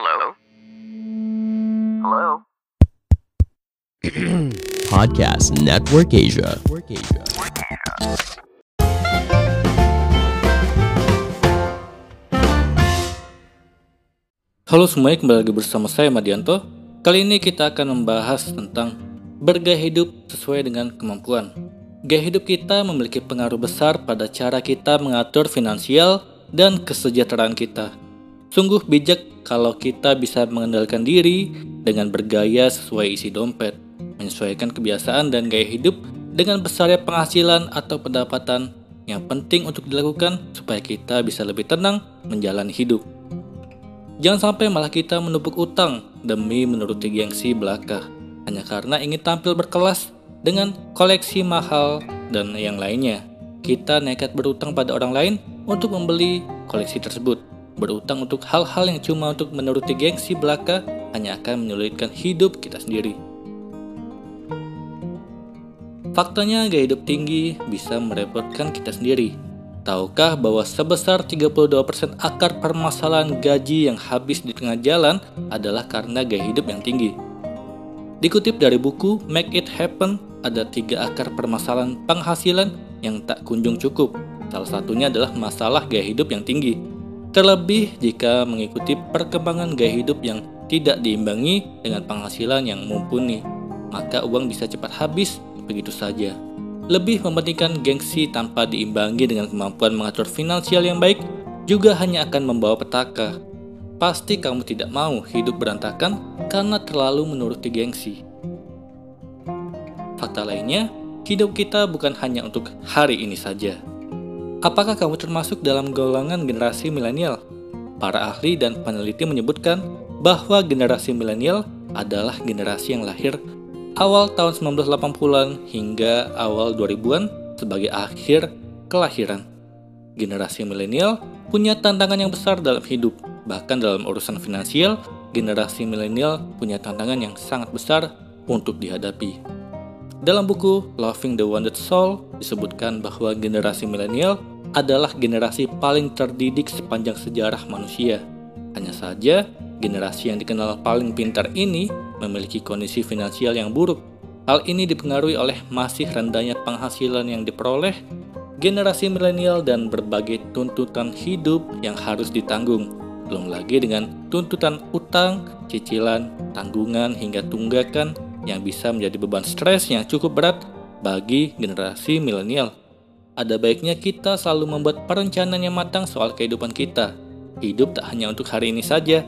Hello? Hello? Podcast Network Asia. Halo semuanya, kembali lagi bersama saya Madianto. Kali ini kita akan membahas tentang bergaya hidup sesuai dengan kemampuan. Gaya hidup kita memiliki pengaruh besar pada cara kita mengatur finansial dan kesejahteraan kita. Sungguh bijak kalau kita bisa mengendalikan diri dengan bergaya sesuai isi dompet, menyesuaikan kebiasaan dan gaya hidup dengan besarnya penghasilan atau pendapatan yang penting untuk dilakukan supaya kita bisa lebih tenang menjalani hidup. Jangan sampai malah kita menumpuk utang demi menuruti gengsi belaka hanya karena ingin tampil berkelas dengan koleksi mahal dan yang lainnya. Kita nekat berutang pada orang lain untuk membeli koleksi tersebut. Berutang untuk hal-hal yang cuma untuk menuruti gengsi belaka hanya akan menyulitkan hidup kita sendiri. Faktanya gaya hidup tinggi bisa merepotkan kita sendiri, Tahukah bahwa sebesar 32% akar permasalahan gaji yang habis di tengah jalan adalah karena gaya hidup yang tinggi? Dikutip dari buku Make It Happen, ada tiga akar permasalahan penghasilan yang tak kunjung cukup. Salah satunya adalah masalah gaya hidup yang tinggi. Terlebih jika mengikuti perkembangan gaya hidup yang tidak diimbangi dengan penghasilan yang mumpuni, maka uang bisa cepat habis begitu saja lebih mementingkan gengsi tanpa diimbangi dengan kemampuan mengatur finansial yang baik juga hanya akan membawa petaka. Pasti kamu tidak mau hidup berantakan karena terlalu menuruti gengsi. Fakta lainnya, hidup kita bukan hanya untuk hari ini saja. Apakah kamu termasuk dalam golongan generasi milenial? Para ahli dan peneliti menyebutkan bahwa generasi milenial adalah generasi yang lahir awal tahun 1980-an hingga awal 2000-an sebagai akhir kelahiran. Generasi milenial punya tantangan yang besar dalam hidup, bahkan dalam urusan finansial, generasi milenial punya tantangan yang sangat besar untuk dihadapi. Dalam buku Loving the Wounded Soul disebutkan bahwa generasi milenial adalah generasi paling terdidik sepanjang sejarah manusia. Hanya saja, generasi yang dikenal paling pintar ini memiliki kondisi finansial yang buruk. Hal ini dipengaruhi oleh masih rendahnya penghasilan yang diperoleh generasi milenial dan berbagai tuntutan hidup yang harus ditanggung. Belum lagi dengan tuntutan utang, cicilan, tanggungan hingga tunggakan yang bisa menjadi beban stres yang cukup berat bagi generasi milenial. Ada baiknya kita selalu membuat perencanaan yang matang soal kehidupan kita. Hidup tak hanya untuk hari ini saja,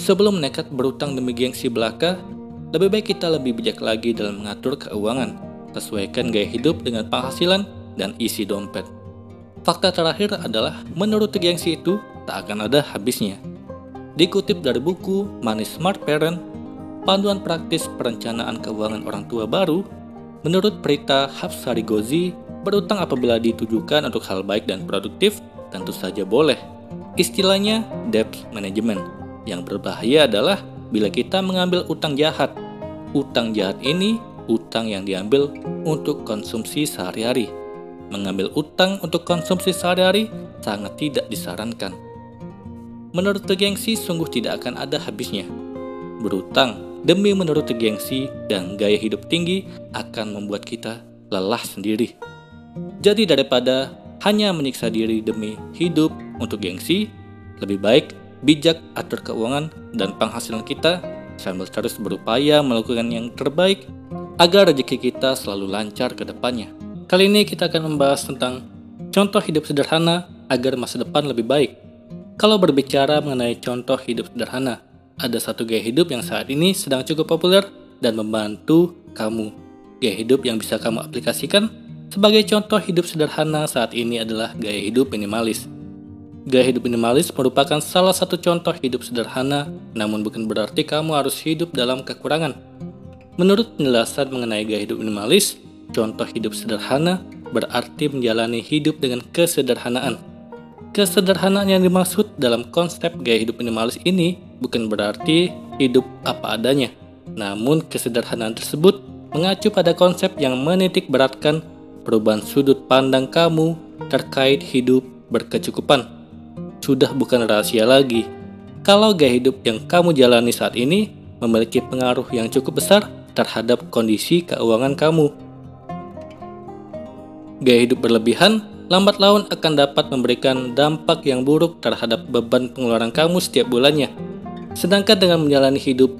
Sebelum nekat berutang demi gengsi belaka, lebih baik kita lebih bijak lagi dalam mengatur keuangan, sesuaikan gaya hidup dengan penghasilan dan isi dompet. Fakta terakhir adalah menurut gengsi itu tak akan ada habisnya. Dikutip dari buku Money Smart Parent, panduan praktis perencanaan keuangan orang tua baru, menurut Prita Hapsari Gozi, berutang apabila ditujukan untuk hal baik dan produktif tentu saja boleh. Istilahnya debt management yang berbahaya adalah bila kita mengambil utang jahat. Utang jahat ini utang yang diambil untuk konsumsi sehari-hari. Mengambil utang untuk konsumsi sehari-hari sangat tidak disarankan. Menurut gengsi sungguh tidak akan ada habisnya. Berutang demi menurut gengsi dan gaya hidup tinggi akan membuat kita lelah sendiri. Jadi daripada hanya menyiksa diri demi hidup untuk gengsi, lebih baik bijak atur keuangan dan penghasilan kita sambil terus berupaya melakukan yang terbaik agar rezeki kita selalu lancar ke depannya. Kali ini kita akan membahas tentang contoh hidup sederhana agar masa depan lebih baik. Kalau berbicara mengenai contoh hidup sederhana, ada satu gaya hidup yang saat ini sedang cukup populer dan membantu kamu. Gaya hidup yang bisa kamu aplikasikan sebagai contoh hidup sederhana saat ini adalah gaya hidup minimalis. Gaya hidup minimalis merupakan salah satu contoh hidup sederhana, namun bukan berarti kamu harus hidup dalam kekurangan. Menurut penjelasan mengenai gaya hidup minimalis, contoh hidup sederhana berarti menjalani hidup dengan kesederhanaan. Kesederhanaan yang dimaksud dalam konsep gaya hidup minimalis ini bukan berarti hidup apa adanya, namun kesederhanaan tersebut mengacu pada konsep yang menitik beratkan perubahan sudut pandang kamu terkait hidup berkecukupan sudah bukan rahasia lagi. kalau gaya hidup yang kamu jalani saat ini memiliki pengaruh yang cukup besar terhadap kondisi keuangan kamu. Gaya hidup berlebihan lambat laun akan dapat memberikan dampak yang buruk terhadap beban pengeluaran kamu setiap bulannya. Sedangkan dengan menjalani hidup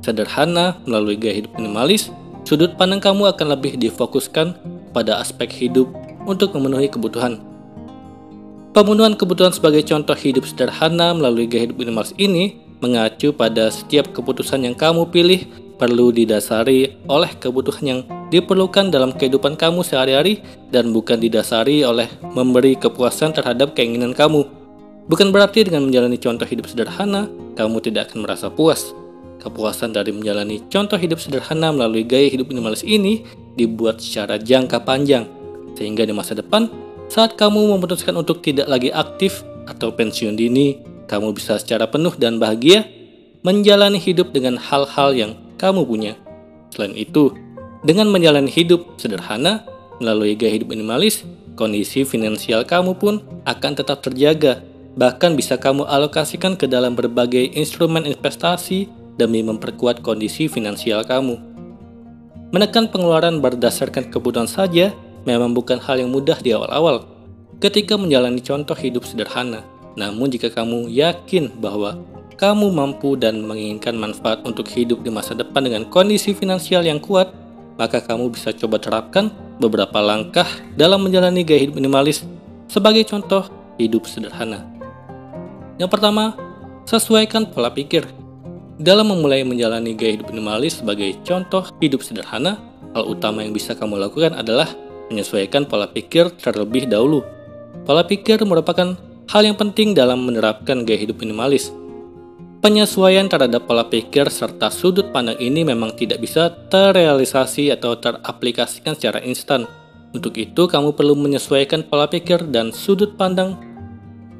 sederhana melalui gaya hidup minimalis, sudut pandang kamu akan lebih difokuskan pada aspek hidup untuk memenuhi kebutuhan. Pemenuhan kebutuhan sebagai contoh hidup sederhana melalui gaya hidup minimalis ini mengacu pada setiap keputusan yang kamu pilih perlu didasari oleh kebutuhan yang diperlukan dalam kehidupan kamu sehari-hari dan bukan didasari oleh memberi kepuasan terhadap keinginan kamu. Bukan berarti dengan menjalani contoh hidup sederhana, kamu tidak akan merasa puas. Kepuasan dari menjalani contoh hidup sederhana melalui gaya hidup minimalis ini dibuat secara jangka panjang, sehingga di masa depan, saat kamu memutuskan untuk tidak lagi aktif atau pensiun dini, kamu bisa secara penuh dan bahagia menjalani hidup dengan hal-hal yang kamu punya. Selain itu, dengan menjalani hidup sederhana melalui gaya hidup minimalis, kondisi finansial kamu pun akan tetap terjaga. Bahkan bisa kamu alokasikan ke dalam berbagai instrumen investasi demi memperkuat kondisi finansial kamu. Menekan pengeluaran berdasarkan kebutuhan saja memang bukan hal yang mudah di awal-awal ketika menjalani contoh hidup sederhana. Namun jika kamu yakin bahwa kamu mampu dan menginginkan manfaat untuk hidup di masa depan dengan kondisi finansial yang kuat, maka kamu bisa coba terapkan beberapa langkah dalam menjalani gaya hidup minimalis sebagai contoh hidup sederhana. Yang pertama, sesuaikan pola pikir. Dalam memulai menjalani gaya hidup minimalis sebagai contoh hidup sederhana, hal utama yang bisa kamu lakukan adalah menyesuaikan pola pikir terlebih dahulu. Pola pikir merupakan hal yang penting dalam menerapkan gaya hidup minimalis. Penyesuaian terhadap pola pikir serta sudut pandang ini memang tidak bisa terrealisasi atau teraplikasikan secara instan. Untuk itu, kamu perlu menyesuaikan pola pikir dan sudut pandang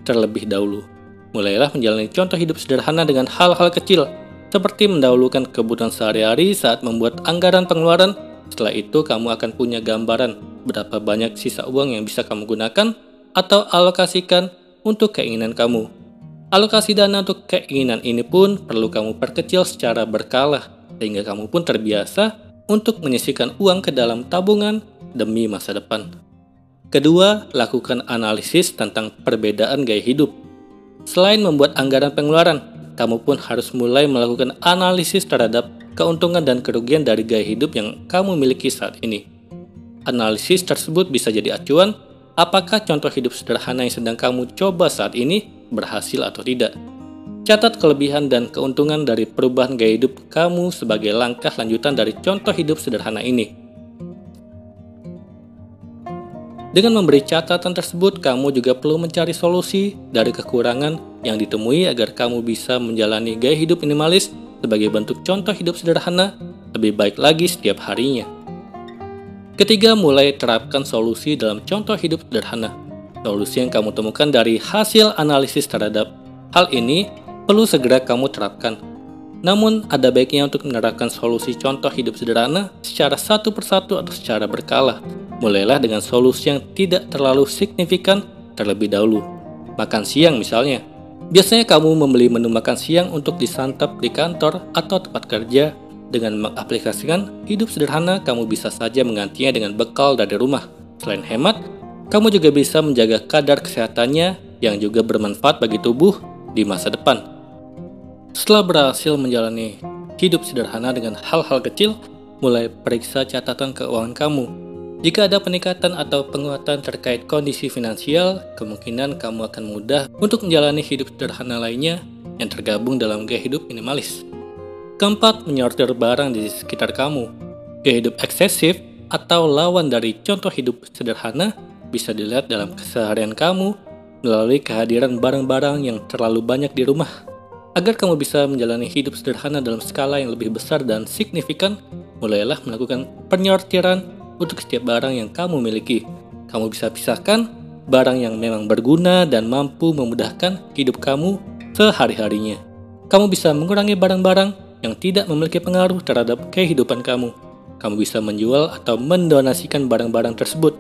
terlebih dahulu. Mulailah menjalani contoh hidup sederhana dengan hal-hal kecil, seperti mendahulukan kebutuhan sehari-hari saat membuat anggaran pengeluaran. Setelah itu, kamu akan punya gambaran berapa banyak sisa uang yang bisa kamu gunakan atau alokasikan untuk keinginan kamu. Alokasi dana untuk keinginan ini pun perlu kamu perkecil secara berkala, sehingga kamu pun terbiasa untuk menyisihkan uang ke dalam tabungan demi masa depan. Kedua, lakukan analisis tentang perbedaan gaya hidup. Selain membuat anggaran pengeluaran, kamu pun harus mulai melakukan analisis terhadap keuntungan dan kerugian dari gaya hidup yang kamu miliki saat ini. Analisis tersebut bisa jadi acuan apakah contoh hidup sederhana yang sedang kamu coba saat ini berhasil atau tidak. Catat kelebihan dan keuntungan dari perubahan gaya hidup kamu sebagai langkah lanjutan dari contoh hidup sederhana ini. Dengan memberi catatan tersebut, kamu juga perlu mencari solusi dari kekurangan yang ditemui agar kamu bisa menjalani gaya hidup minimalis sebagai bentuk contoh hidup sederhana lebih baik lagi setiap harinya. Ketiga, mulai terapkan solusi dalam contoh hidup sederhana. Solusi yang kamu temukan dari hasil analisis terhadap hal ini perlu segera kamu terapkan. Namun, ada baiknya untuk menerapkan solusi contoh hidup sederhana secara satu persatu atau secara berkala Mulailah dengan solusi yang tidak terlalu signifikan terlebih dahulu. Makan siang misalnya. Biasanya kamu membeli menu makan siang untuk disantap di kantor atau tempat kerja. Dengan mengaplikasikan hidup sederhana, kamu bisa saja menggantinya dengan bekal dari rumah. Selain hemat, kamu juga bisa menjaga kadar kesehatannya yang juga bermanfaat bagi tubuh di masa depan. Setelah berhasil menjalani hidup sederhana dengan hal-hal kecil, mulai periksa catatan keuangan kamu jika ada peningkatan atau penguatan terkait kondisi finansial, kemungkinan kamu akan mudah untuk menjalani hidup sederhana lainnya yang tergabung dalam gaya hidup minimalis. Keempat, menyortir barang di sekitar kamu. Gaya hidup eksesif atau lawan dari contoh hidup sederhana bisa dilihat dalam keseharian kamu melalui kehadiran barang-barang yang terlalu banyak di rumah. Agar kamu bisa menjalani hidup sederhana dalam skala yang lebih besar dan signifikan, mulailah melakukan penyortiran untuk setiap barang yang kamu miliki. Kamu bisa pisahkan barang yang memang berguna dan mampu memudahkan hidup kamu sehari-harinya. Kamu bisa mengurangi barang-barang yang tidak memiliki pengaruh terhadap kehidupan kamu. Kamu bisa menjual atau mendonasikan barang-barang tersebut.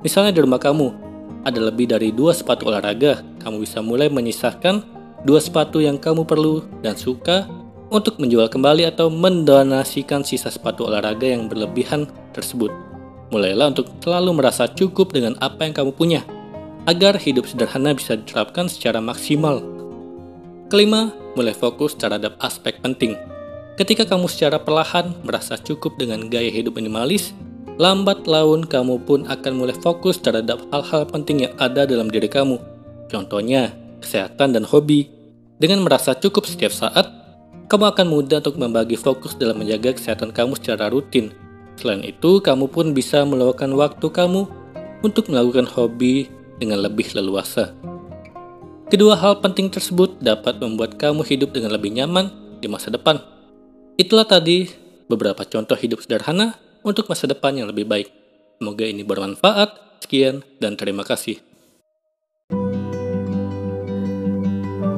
Misalnya di rumah kamu, ada lebih dari dua sepatu olahraga, kamu bisa mulai menyisahkan dua sepatu yang kamu perlu dan suka untuk menjual kembali atau mendonasikan sisa sepatu olahraga yang berlebihan tersebut. Mulailah untuk selalu merasa cukup dengan apa yang kamu punya, agar hidup sederhana bisa diterapkan secara maksimal. Kelima, mulai fokus terhadap aspek penting. Ketika kamu secara perlahan merasa cukup dengan gaya hidup minimalis, lambat laun kamu pun akan mulai fokus terhadap hal-hal penting yang ada dalam diri kamu. Contohnya, kesehatan dan hobi. Dengan merasa cukup setiap saat, kamu akan mudah untuk membagi fokus dalam menjaga kesehatan kamu secara rutin. Selain itu, kamu pun bisa meluangkan waktu kamu untuk melakukan hobi dengan lebih leluasa. Kedua hal penting tersebut dapat membuat kamu hidup dengan lebih nyaman di masa depan. Itulah tadi beberapa contoh hidup sederhana untuk masa depan yang lebih baik. Semoga ini bermanfaat. Sekian dan terima kasih.